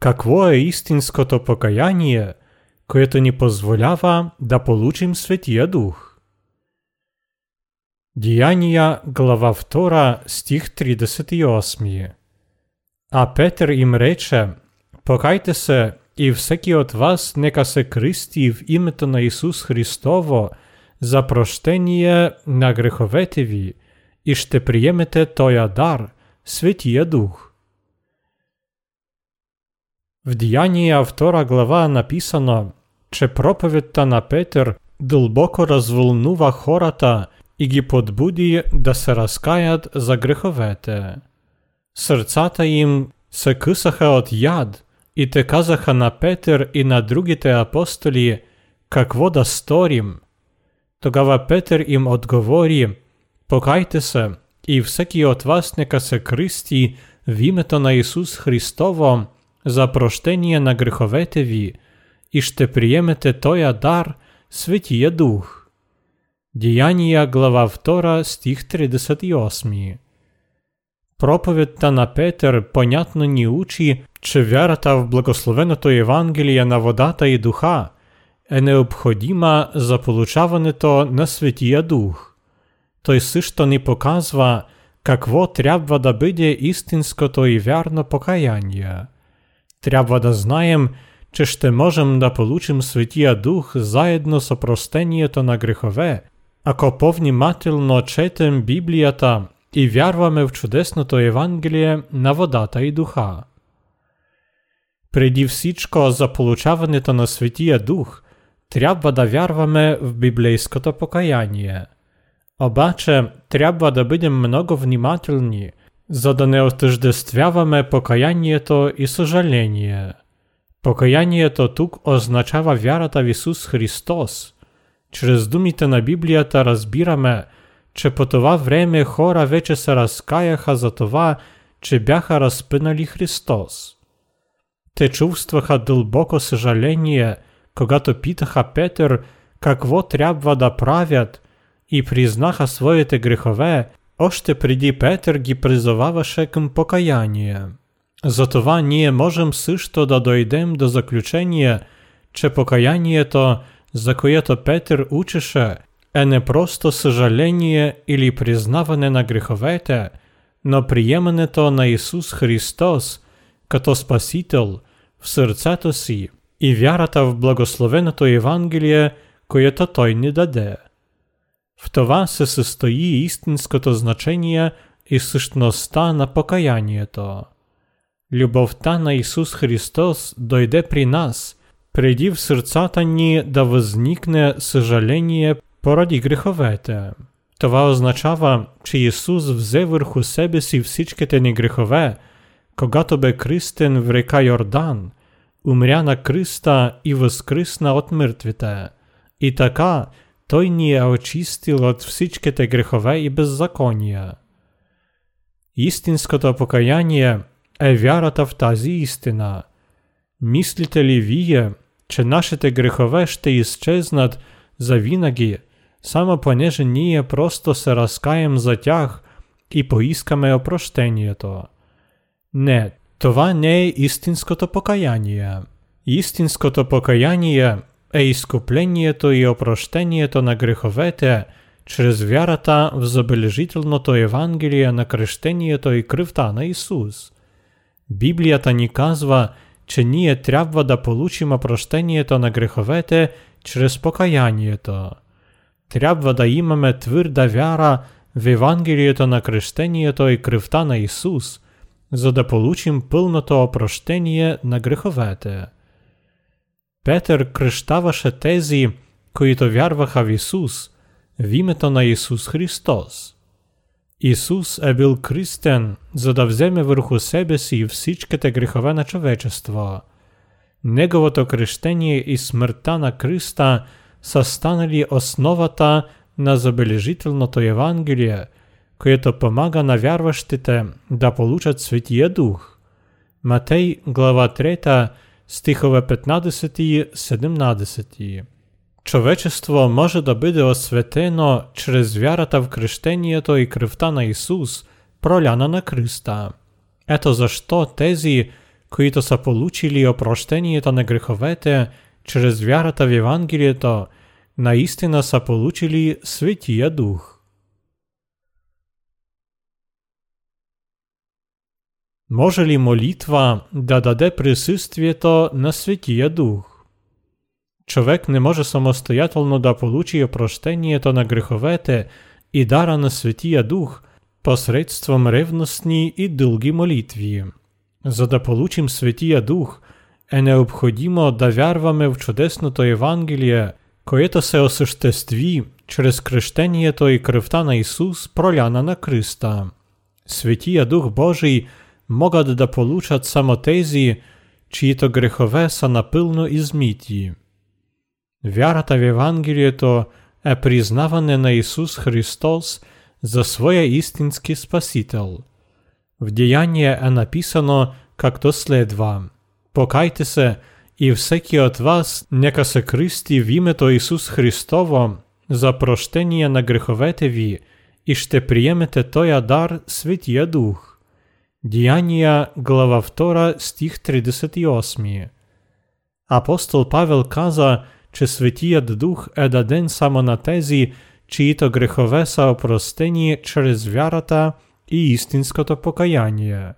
Какво е истинското покаяние, което ни позволява да получим Светия Дух? Діяння, глава 2, стих 38. А Петр їм рече, Покайтеся, і всякий от вас нека се кристі в імето на Ісус Христово за прощення на греховетеві, і ще приємете тоя дар, Святія Дух. В Діяння 2 глава написано, че проповідь та на Петр глибоко розволнува хората і ги подбуді да се розкаят за греховете. Сърцата їм се късаха от яд, і те казаха на Петър і на другите апостолі, какво да сторім. Тогава Петър їм отговорі, покайте се, і всякий от вас нека се кристі в імето на Ісус Христово за прощення на греховетеві, і ще приємете тоя дар, Святіє Дух. Діяння, глава 2, стих 38. Проповідь та на Петер, понятно ні учі, чи вярата в благословеното Євангелія на вода та і духа, е необходима за получаването на Святія Дух. Той сишто не показва, какво трябва да биде істинското і вярно покаяння. Трябва да знаєм, чи ще можем да получим Святія Дух заедно з опростението на грехове, ако повнімательно четем Біблията і вярваме в чудесното Євангеліє на вода та й духа. Преди всічко за получаването на Святія Дух, треба да вярваме в біблейското покаяние. Обаче, треба да бидем много внимательні, за да не отождествяваме покаянието і сожаление. Покаянието тук означава вярата в Ісус Христос. Через думите на Біблията разбираме, че по това време хора вече се разкаяха за това, че бяха разпинали Христос. Те чувстваха дълбоко съжаление, когато питаха Петър какво трябва да правят и признаха своите грехове, още преди Петър ги призоваваше към покаяние. Затова ние можем също да дойдем до заключение, че покаянието, за което Петър учеше, е не просто съжаление или признаване на греховете, но приемането на Ісус Христос като Спасител в сърцето си і вярата в благословеното Євангеліє, което Той ни даде. В това се състои істинското значение і същността на покаянието. Любовта на Ісус Христос дойде при нас, преди в сърцата ни да възникне съжаление поради греховете. Това означава, че Ісус взе върху себе си всичките ни грехове, когато бе кръстен в река Йордан, умря на кръста и възкръсна от мъртвите. И така, той е очистил от всичките грехове и беззакония. Истинското покаяние е вярата в тази истина. Мислите ли вие, че нашите грехове ще изчезнат завинаги, само понеже ние просто се разкаєм за тях і поискаме опрощението? Не, това не е істинското покаяние. Істинското покаяние е изкуплението і опрощението на греховете через вярата в забележителното Євангеліє на крещението і кривта на Ісус. Біблията ни казва, че ние трябва да получим опрощението на греховете через покаянието. Трябва да имаме твърда вяра в Евангелието на крещението и кръвта на Исус, за да получим пълното опрощение на греховете. Петър кръщаваше тези, които вярваха в Исус, в името на Исус Христос. Ісус е бил крістен, за да вземе върху себе си всичките грехове на човечество. Неговото крещение и смъртта на Криста са станали основата на забележителното Євангеліє, което помага на вярващите да получат Святия Дух. Матей, глава 3, стихове 15-17. Човечество може да биде осветено через вярата в крещението и кръвта на Исус, проляна на кръста. Ето защо тези, които са получили опрощението на греховете чрез вярата в Евангелието, наистина са получили Светия Дух. Може ли молитва да даде присъствието на Светия Дух? Човек не може самостоятелно да получи опрощението на греховете и дара на Светия Дух посредством ревностни и дълги молитви. За да получим Светия Дух, е необходимо да вярваме в чудесното Евангелие, което се осъществи чрез кръщението и кръвта на Исус, проляна на кръста. Светия Дух Божий – могат да получат само тези, чието грехове са напълно измити. Вярата в Евангелието е признаване на Исус Христос за своя истински Спасител. В Деяние е написано както следва Покайте се и всеки от вас нека се кръсти в името Исус Христово за прощение на греховете ви и ще приемете тоя дар Светия Дух. Діяння, глава 2, стих 38. Апостол Павел каза, че Светият Дух е даден само на тези, чиїто грехове са опростені через вярата і істинското покаяние.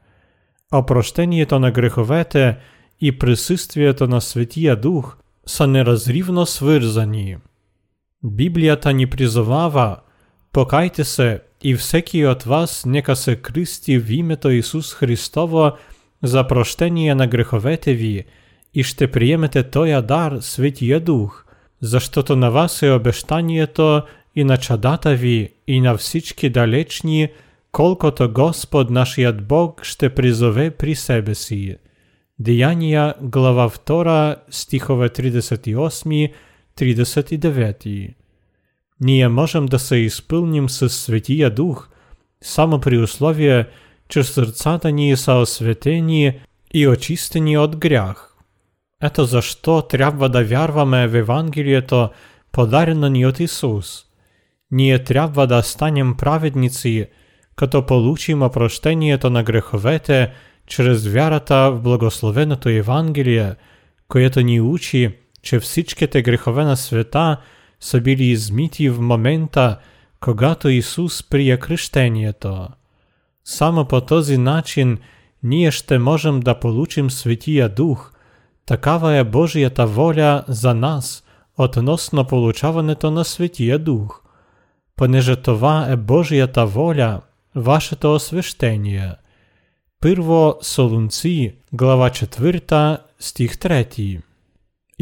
Опрощението на греховете і присутствието на Святия Дух са неразрівно свирзані. Біблията ни призовава «Покайте се і всякий от вас нека се кристі в імето Ісус Христово за прощення на греховетеві, і ще приємете тоя дар Святія Дух, за то на вас і обештання то і на чадатові, і на всічки далечні, колко то Господ наш Бог ще призове при себе сі. Деяння, глава 2, стихове 38, 39. Ние можем да се изпълним със Светия Дух, само при условие, че сърцата ни са осветени и очистени от грях. Ето защо трябва да вярваме в Евангелието, подарено ни от Исус. Ние трябва да станем праведници, като получим опрощението на греховете чрез вярата в благословеното Евангелие, което ни учи, че всичките грехове на света – са били измити в момента, когато Исус прие кръщението. Само по този начин ние можем да получим Светия Дух. Такава е Божията воля за нас относно получаването на Светия Дух. Понеже това е Божията воля, вашето освещение. Първо Солунци, глава 4, стих 3.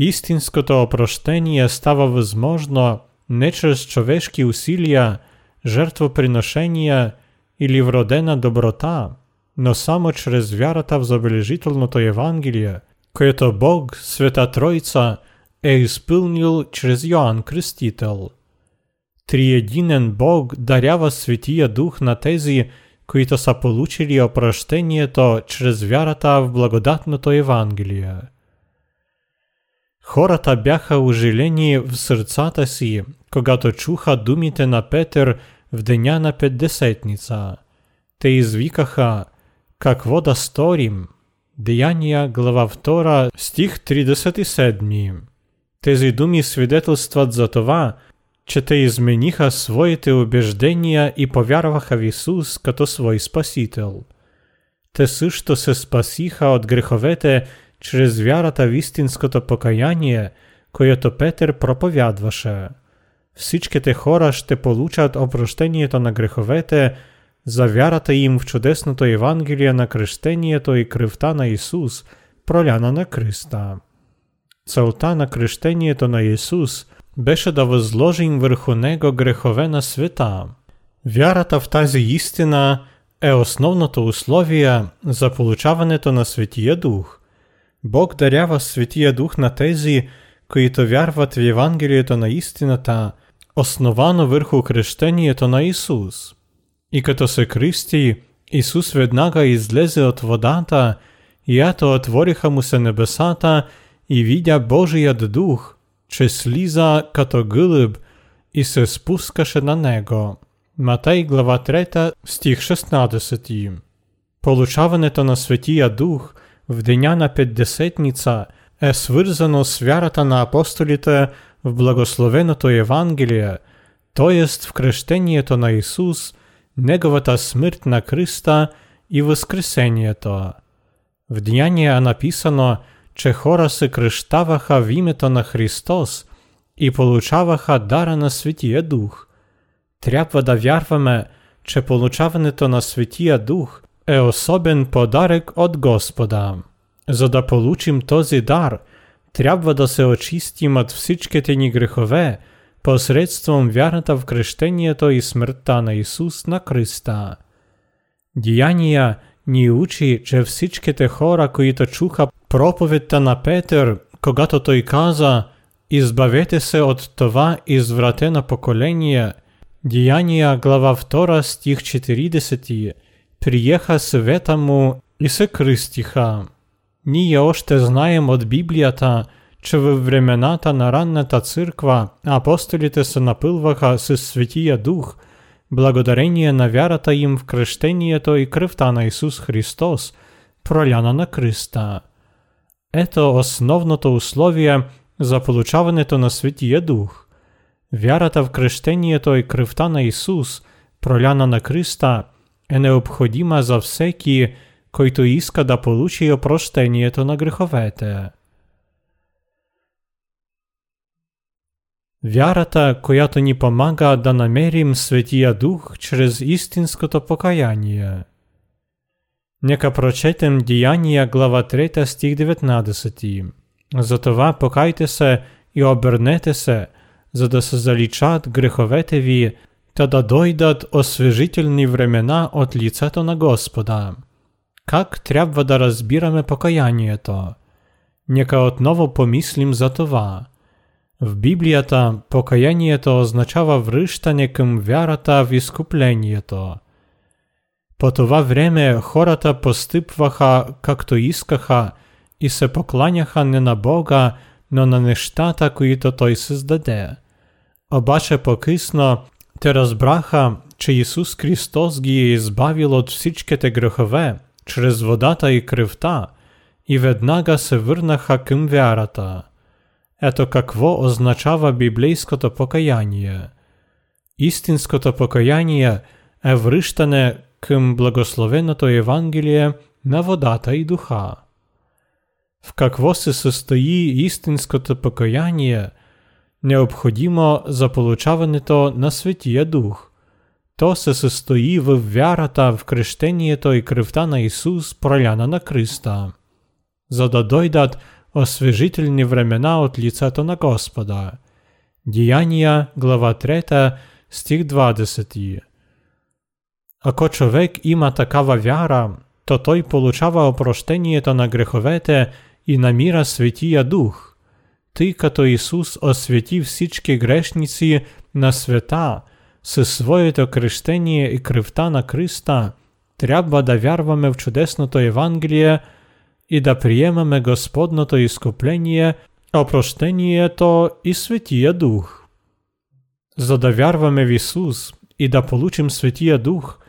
Истинското опрощение става възможно не чрез човешки усилия, жертвоприношения или вродена доброта, но само чрез вярата в забележителното Евангелие, което Бог, Света Тройца, е изпълнил чрез Йоанн Кръстител. Триединен Бог дарява Светия Дух на тези, които са получили опрощението чрез вярата в благодатното Евангелие. Хората бяха ожилени в сърцата си, когато чуха думите на Петър в деня на Петдесетница. Те извикаха, какво да сторим? Деяния, глава 2, стих 37. Тези думи свидетелстват за това, че те измениха своите убеждения и повярваха в Исус като свой Спасител. Те също се спасиха от греховете через вярата в істинското покаяние, което Петър проповядваше. Всичките хора ще получат опрощението на греховете за вярата им в чудесното Евангелие на кръщението и кръвта на Исус, проляна на кръста. Целта на кръщението на Исус беше да възложим върху него грехове на света. Вярата в тази истина е основното условие за получаването на Светия Дух. Бог дарява Святия Дух на тези, които вярват в Евангелието на истината, основано върху кръщението на Исус. И като се кръсти, Исус веднага излезе от водата, и ето отвориха му се небесата и видя Божият Дух, че слиза като гълъб и се спускаше на него. Матей глава 3 стих 16 Получаването на Светия Дух – в деня на Пятдесятница е свързано с вярата на апостолите в благословеното Евангелие, то есть в крещението на Исус, Неговата смърт на кръста и възкресението. В Деяния е написано, че хора се кръщаваха в името на Христос и получаваха дара на Святия Дух. Трябва да вярваме, че получаването на Святия Дух е особен подарък от Господа. За да получим този дар, трябва да се очистим от всичките ни грехове посредством вярата в крещението и смъртта на Исус на кръста. Діяння ни учи, че всичките хора, които чуха проповедта на Петър, когато той каза «Избавете се от това извратено поколение», Деяния, глава 2, стих 40, приеха света му и се кръстиха. Ние още знаем от Библията, че във времената на ранната църква апостолите се напълваха със Светия Дух, благодарение на вярата им в кръщението и кръвта на Исус Христос, проляна на кръста. Ето основното условие за получаването на Светия Дух. Вярата в кръщението и кръвта на Исус, проляна на кръста, е необходима за всеки, който иска да получи опрощението на греховете. Вярата, която ни помага да намерим Светия Дух чрез истинското покаяние. Нека прочетем Діяння, глава 3, стих 19. Затова покайте се і обернете се, за да се залічат греховете ві, та да дойдат освежительні времена от лицето на Господа. Как трябва да разбираме покаянието? Нека отново помислим за това. В Біблията покаянието означава връщане към вярата в изкуплението. По това време хората постъпваха както искаха и се покланяха не на Бога, но на нещата, които Той създаде. Обаче по-късно те разбраха, че Исус Христос ги е избавил от всичките грехове чрез водата и кръвта и веднага се върнаха към вярата. Ето какво означава библейското покаяние. Истинското покаяние е връщане към благословеното Евангелие на водата и духа. В какво се състои истинското покаяние, необходимо за получаването на Светия Дух. То се състои в вярата в крещението и кръвта на Исус, проляна на кръста, за да дойдат освежителни времена от лицето на Господа. Діяння, глава 3, стих 20. Ако човек има такава вяра, то той получава опрощението на греховете і наміра Святія Дух, тъй като Ісус освятив всички грешниці на свята, със своето крещение і кръвта на Христа, трябва да вярваме в чудесното Евангелие і да приемаме Господното изкупление, опрощението і Святия Дух. За да вярваме в Ісус і да получим Святия Дух,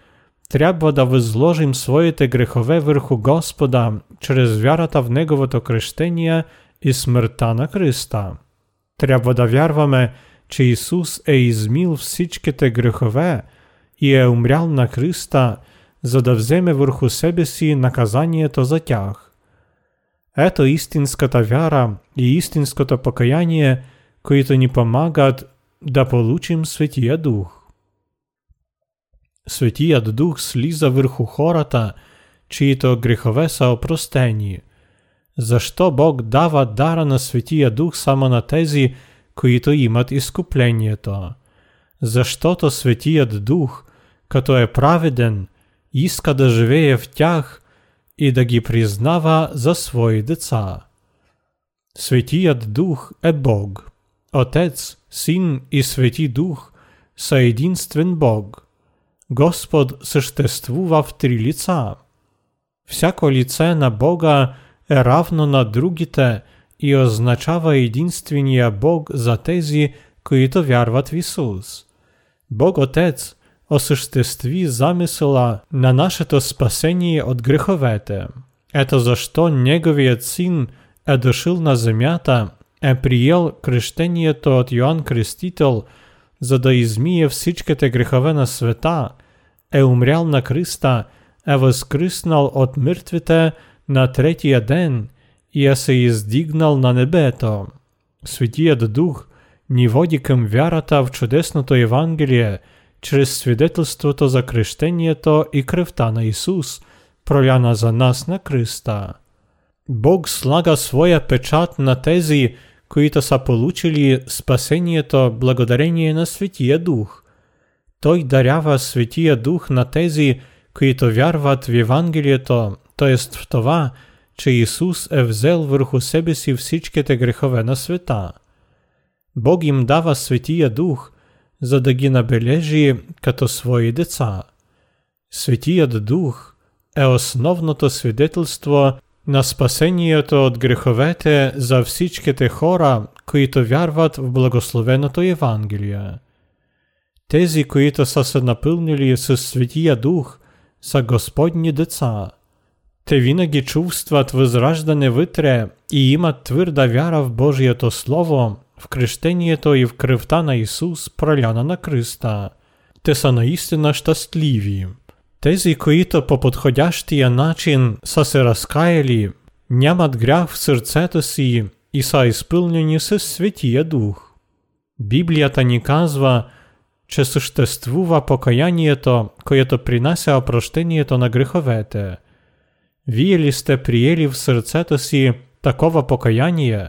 трябва да възложим своите грехове върху Господа чрез вярата в Неговото крещение и смъртта на Христа. Трябва да вярваме, че Исус е измил всичките грехове и е умрял на Христа, за да вземе върху себе си наказанието за тях. Ето истинската вяра и истинското покаяние, които ни помагат да получим Светия Дух. Светият Дух слиза върху хората, чието грехове са опростени. Защо Бог дава дара на Светия Дух само на тези, които имат изкуплението? Защото Светият Дух, като е праведен, иска да живее в тях и да ги признава за свои деца. Светият Дух е Бог. Отец, Син и Свети Дух са единствен Бог – Господ съществува в три лица. Всяко лице на Бога равно на другите и означава единствения Бог за тези, които вярват в Исус. Бог Отец осъществи замисъла на нашето спасение от греховете. это за что Неговият Сын е дошил на земята, е приел крещението от Йоанн Крестител, за да измие всичките грехове на света, е умрял на кръста, е възкръснал от мъртвите на третия ден е се издигнал на небето. Светият Дух ни води към вярата в чудесното Евангелие, чрез свидетелството за крещението и кръвта на Исус, проляна за нас на кръста. Бог слага своя печат на тези, които са получили спасението благодарение на Светия Дух. Той дарява Светия Дух на тези, които вярват в Евангелието, т.е. в това, че Исус е взел върху себе си всичките грехове на света. Бог им дава Светия Дух, за да ги набележи като свои деца. Светият Дух е основното свидетелство на спасението от греховете за всичките хора, които вярват в благословеното Евангелие. Тези, които са се напълнили със Светия Дух, са Господни деца. Те винаги чувстват възраждане вътре и имат твърда вяра в Божието Слово, в крещението и в кръвта на Исус, проляна на кръста. Те са наистина щастливи. Тези, които по подходящия начин са се разкаяли, нямат грях в сърцето си и са изпълнени със Светия Дух. Библията ни казва, че съществува покаянието, което принася опрощението на греховете. Вие ли сте приели в сърцето си такова покаяние?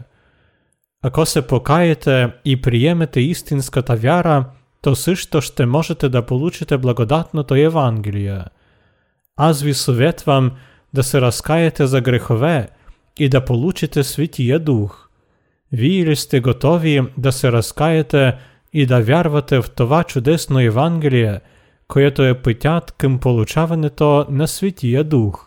Ако се покаете и приемете истинската вяра – то също ще можете да получите благодатното Евангелие. Аз ви съветвам да се разкаете за грехове и да получите Святия Дух. Вие ли сте готови да се разкаете и да вярвате в това чудесно Евангелие, което е пътят към получаването на Святия Дух?